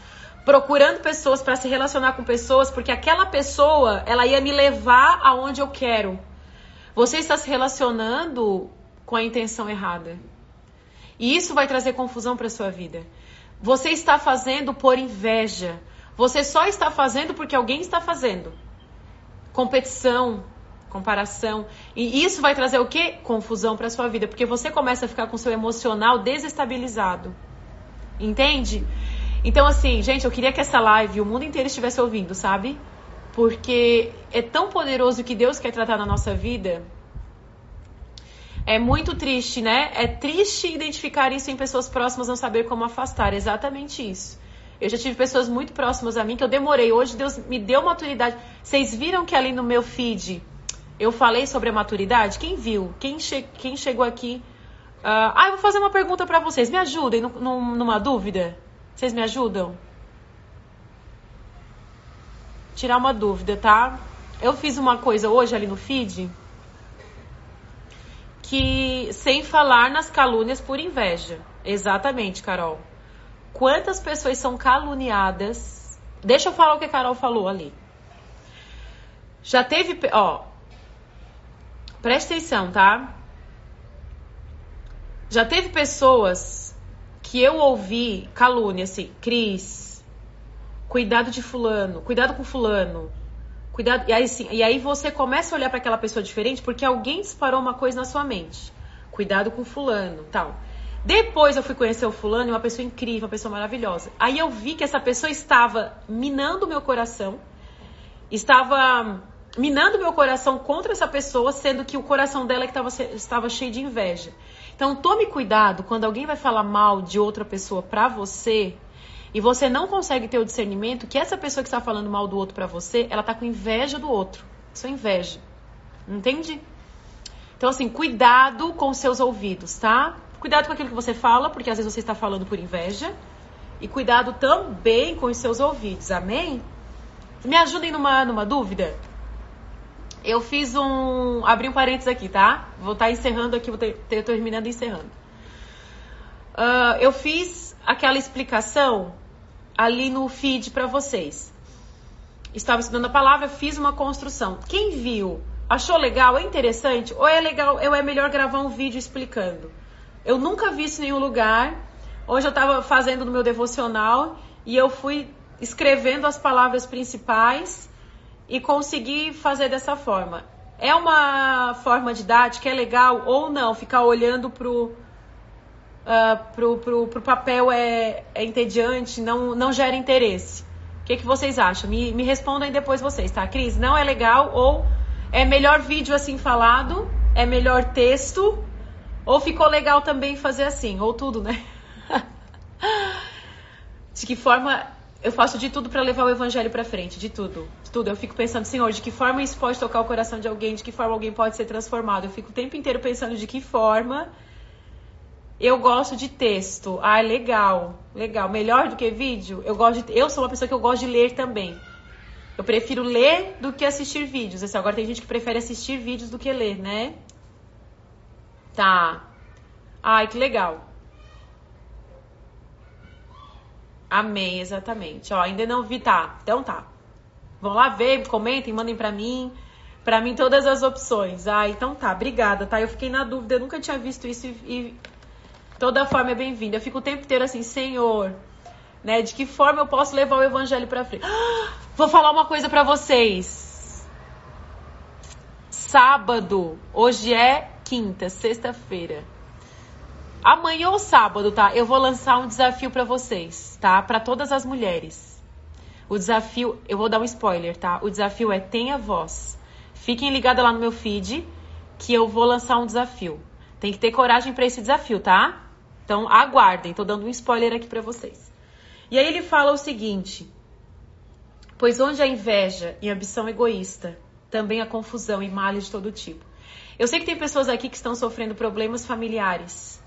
procurando pessoas para se relacionar com pessoas, porque aquela pessoa, ela ia me levar aonde eu quero. Você está se relacionando com a intenção errada. E isso vai trazer confusão para sua vida. Você está fazendo por inveja. Você só está fazendo porque alguém está fazendo. Competição, comparação. E isso vai trazer o quê? Confusão para sua vida, porque você começa a ficar com seu emocional desestabilizado. Entende? Então, assim, gente, eu queria que essa live o mundo inteiro estivesse ouvindo, sabe? Porque é tão poderoso que Deus quer tratar na nossa vida. É muito triste, né? É triste identificar isso em pessoas próximas, não saber como afastar. Exatamente isso. Eu já tive pessoas muito próximas a mim que eu demorei. Hoje Deus me deu maturidade. Vocês viram que ali no meu feed eu falei sobre a maturidade? Quem viu? Quem, che quem chegou aqui? Uh, ah, eu vou fazer uma pergunta para vocês. Me ajudem numa dúvida. Vocês me ajudam? Tirar uma dúvida, tá? Eu fiz uma coisa hoje ali no feed que sem falar nas calúnias por inveja. Exatamente, Carol. Quantas pessoas são caluniadas? Deixa eu falar o que a Carol falou ali. Já teve, ó, presta atenção, tá? Já teve pessoas que eu ouvi calúnia, assim, Cris, cuidado de fulano, cuidado com fulano, cuidado. E aí, assim, e aí você começa a olhar para aquela pessoa diferente porque alguém disparou uma coisa na sua mente. Cuidado com fulano, tal. Depois eu fui conhecer o fulano, uma pessoa incrível, uma pessoa maravilhosa. Aí eu vi que essa pessoa estava minando meu coração, estava minando meu coração contra essa pessoa, sendo que o coração dela é que tava, estava cheio de inveja. Então tome cuidado quando alguém vai falar mal de outra pessoa pra você e você não consegue ter o discernimento que essa pessoa que está falando mal do outro pra você, ela tá com inveja do outro. Isso é inveja. Entende? Então, assim, cuidado com os seus ouvidos, tá? Cuidado com aquilo que você fala, porque às vezes você está falando por inveja. E cuidado também com os seus ouvidos, amém? Me ajudem numa, numa dúvida? Eu fiz um. Abri um parênteses aqui, tá? Vou estar tá encerrando aqui, vou ter, ter terminando e encerrando. Uh, eu fiz aquela explicação ali no feed para vocês. Estava estudando a palavra, fiz uma construção. Quem viu, achou legal, é interessante? Ou é legal, ou é melhor gravar um vídeo explicando? Eu nunca vi isso em nenhum lugar. Hoje eu estava fazendo no meu devocional e eu fui escrevendo as palavras principais e conseguir fazer dessa forma. É uma forma didática, é legal ou não? Ficar olhando pro, uh, pro, pro, pro papel é, é entediante, não, não gera interesse. O que, que vocês acham? Me, me respondam aí depois vocês, tá? Cris, não é legal ou é melhor vídeo assim falado? É melhor texto? Ou ficou legal também fazer assim? Ou tudo, né? de que forma eu faço de tudo para levar o evangelho para frente, de tudo, de tudo. Eu fico pensando, Senhor, de que forma isso pode tocar o coração de alguém, de que forma alguém pode ser transformado. Eu fico o tempo inteiro pensando de que forma eu gosto de texto. Ah, legal, legal. Melhor do que vídeo? Eu gosto de, eu sou uma pessoa que eu gosto de ler também. Eu prefiro ler do que assistir vídeos. Assim, agora tem gente que prefere assistir vídeos do que ler, né? Tá. Ai, que legal. Amém, exatamente. Ó, ainda não vi, tá. Então tá. Vão lá ver, comentem, mandem para mim. Para mim todas as opções. Ah, então tá. Obrigada, tá? Eu fiquei na dúvida, eu nunca tinha visto isso e, e toda forma é bem-vinda. Eu fico o tempo inteiro assim, Senhor, né? De que forma eu posso levar o evangelho para frente? Ah, vou falar uma coisa para vocês. Sábado, hoje é quinta, sexta-feira. Amanhã ou sábado, tá? Eu vou lançar um desafio para vocês, tá? Para todas as mulheres. O desafio, eu vou dar um spoiler, tá? O desafio é tenha voz. Fiquem ligados lá no meu feed que eu vou lançar um desafio. Tem que ter coragem para esse desafio, tá? Então aguardem, tô dando um spoiler aqui para vocês. E aí ele fala o seguinte: Pois onde há inveja e ambição egoísta, também há confusão e males de todo tipo. Eu sei que tem pessoas aqui que estão sofrendo problemas familiares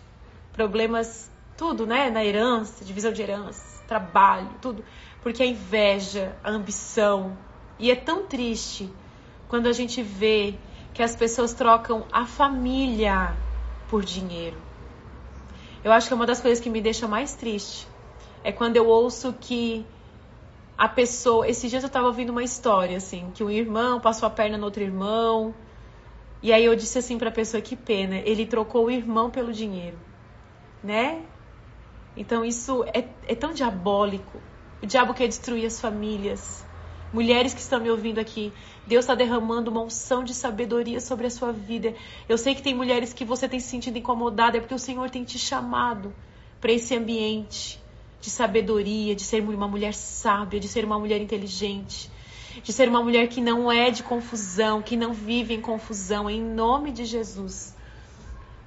problemas, tudo, né? Na herança, divisão de herança, trabalho, tudo. Porque a inveja, a ambição. E é tão triste quando a gente vê que as pessoas trocam a família por dinheiro. Eu acho que é uma das coisas que me deixa mais triste. É quando eu ouço que a pessoa. Esses dias eu tava ouvindo uma história, assim, que um irmão passou a perna no outro irmão. E aí eu disse assim pra pessoa: que pena, ele trocou o irmão pelo dinheiro né? Então isso é, é tão diabólico. O diabo quer destruir as famílias. Mulheres que estão me ouvindo aqui, Deus está derramando uma unção de sabedoria sobre a sua vida. Eu sei que tem mulheres que você tem se sentido incomodada, é porque o Senhor tem te chamado para esse ambiente de sabedoria, de ser uma mulher sábia, de ser uma mulher inteligente, de ser uma mulher que não é de confusão, que não vive em confusão, em nome de Jesus.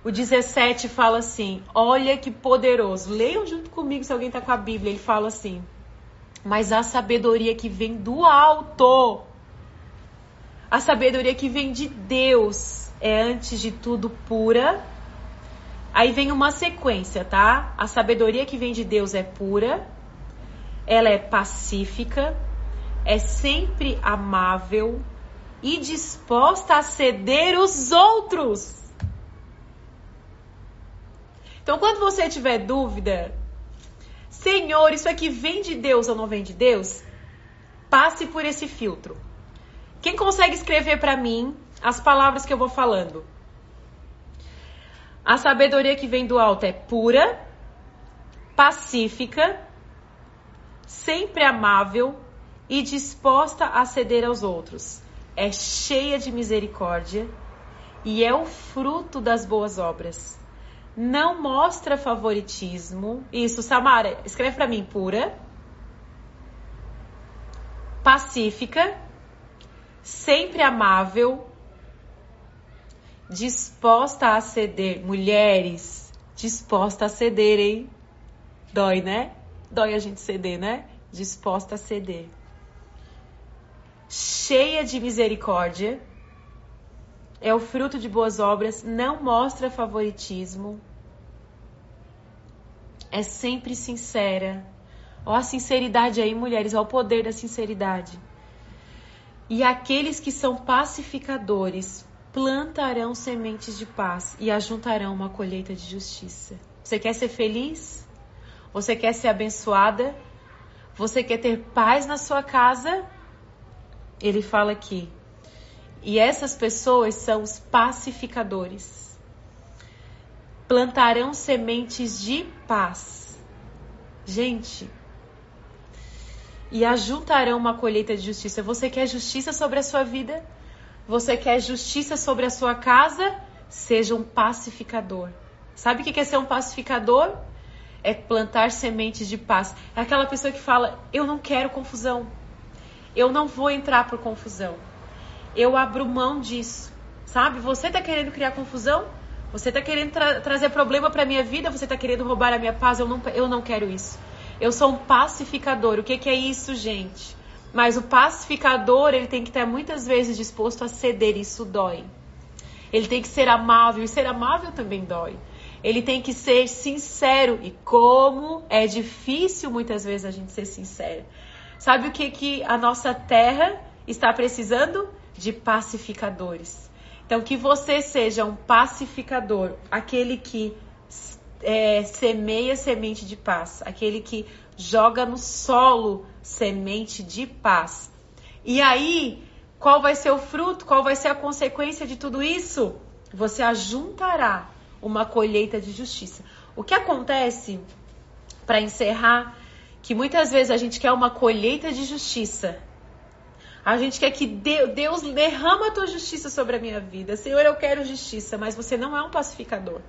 O 17 fala assim: Olha que poderoso. Leiam junto comigo se alguém está com a Bíblia. Ele fala assim: Mas a sabedoria que vem do alto, a sabedoria que vem de Deus, é antes de tudo pura. Aí vem uma sequência, tá? A sabedoria que vem de Deus é pura, ela é pacífica, é sempre amável e disposta a ceder os outros. Então, quando você tiver dúvida, Senhor, isso aqui vem de Deus ou não vem de Deus? Passe por esse filtro. Quem consegue escrever para mim as palavras que eu vou falando? A sabedoria que vem do alto é pura, pacífica, sempre amável e disposta a ceder aos outros. É cheia de misericórdia e é o fruto das boas obras não mostra favoritismo. Isso, Samara, escreve para mim pura, pacífica, sempre amável, disposta a ceder. Mulheres, disposta a ceder, hein? Dói, né? Dói a gente ceder, né? Disposta a ceder. Cheia de misericórdia, é o fruto de boas obras, não mostra favoritismo, é sempre sincera. Ó a sinceridade aí, mulheres, ó o poder da sinceridade. E aqueles que são pacificadores plantarão sementes de paz e ajuntarão uma colheita de justiça. Você quer ser feliz? Você quer ser abençoada? Você quer ter paz na sua casa? Ele fala aqui. E essas pessoas são os pacificadores plantarão sementes de paz. Gente, e ajuntarão uma colheita de justiça. Você quer justiça sobre a sua vida? Você quer justiça sobre a sua casa? Seja um pacificador. Sabe o que é ser um pacificador? É plantar sementes de paz. É aquela pessoa que fala: Eu não quero confusão. Eu não vou entrar por confusão. Eu abro mão disso. Sabe? Você está querendo criar confusão? Você está querendo tra trazer problema para minha vida? Você está querendo roubar a minha paz? Eu não, eu não quero isso. Eu sou um pacificador. O que, que é isso, gente? Mas o pacificador, ele tem que estar muitas vezes disposto a ceder, isso dói. Ele tem que ser amável, e ser amável também dói. Ele tem que ser sincero, e como é difícil muitas vezes a gente ser sincero. Sabe o que, que a nossa terra está precisando? De pacificadores. Então, que você seja um pacificador, aquele que é, semeia semente de paz, aquele que joga no solo semente de paz. E aí, qual vai ser o fruto? Qual vai ser a consequência de tudo isso? Você ajuntará uma colheita de justiça. O que acontece, para encerrar, que muitas vezes a gente quer uma colheita de justiça, a gente quer que Deus derrama a tua justiça sobre a minha vida. Senhor, eu quero justiça, mas você não é um pacificador.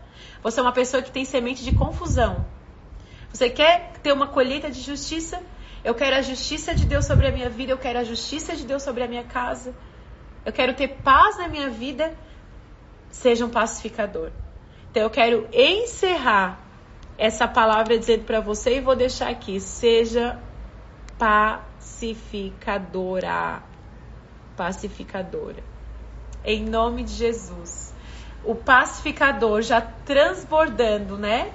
Você é uma pessoa que tem semente de confusão. Você quer ter uma colheita de justiça? Eu quero a justiça de Deus sobre a minha vida, eu quero a justiça de Deus sobre a minha casa. Eu quero ter paz na minha vida. Seja um pacificador. Então eu quero encerrar essa palavra dizendo para você e vou deixar aqui: seja pacificadora pacificadora. Em nome de Jesus. O pacificador já transbordando, né?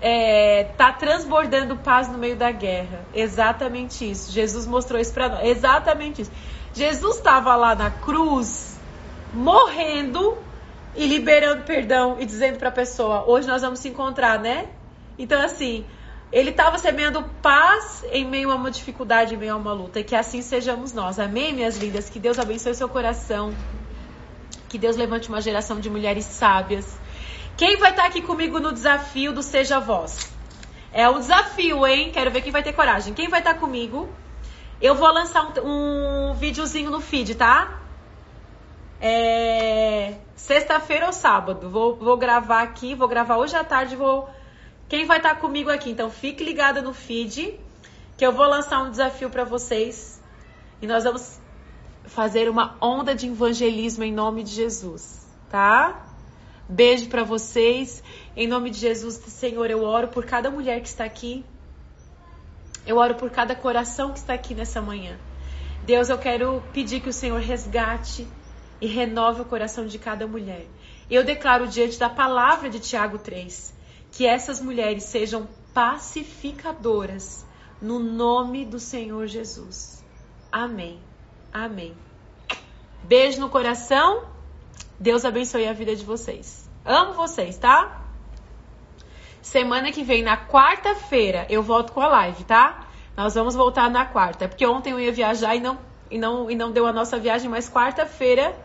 É, tá transbordando paz no meio da guerra. Exatamente isso. Jesus mostrou isso para nós. Exatamente isso. Jesus estava lá na cruz, morrendo e liberando perdão e dizendo para a pessoa: hoje nós vamos se encontrar, né? Então, assim, ele estava semeando paz em meio a uma dificuldade, em meio a uma luta. E que assim sejamos nós. Amém, minhas lindas? Que Deus abençoe seu coração. Que Deus levante uma geração de mulheres sábias. Quem vai estar aqui comigo no desafio do Seja Voz? É um desafio, hein? Quero ver quem vai ter coragem. Quem vai estar comigo? Eu vou lançar um, um videozinho no feed, tá? É... Sexta-feira ou sábado. Vou, vou gravar aqui, vou gravar hoje à tarde, vou quem vai estar comigo aqui? Então fique ligada no feed, que eu vou lançar um desafio para vocês e nós vamos fazer uma onda de evangelismo em nome de Jesus, tá? Beijo para vocês. Em nome de Jesus, Senhor, eu oro por cada mulher que está aqui. Eu oro por cada coração que está aqui nessa manhã. Deus, eu quero pedir que o Senhor resgate e renove o coração de cada mulher. Eu declaro diante da palavra de Tiago 3 que essas mulheres sejam pacificadoras no nome do Senhor Jesus. Amém. Amém. Beijo no coração. Deus abençoe a vida de vocês. Amo vocês, tá? Semana que vem, na quarta-feira, eu volto com a live, tá? Nós vamos voltar na quarta. Porque ontem eu ia viajar e não, e não, e não deu a nossa viagem, mas quarta-feira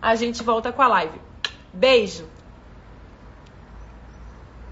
a gente volta com a live. Beijo!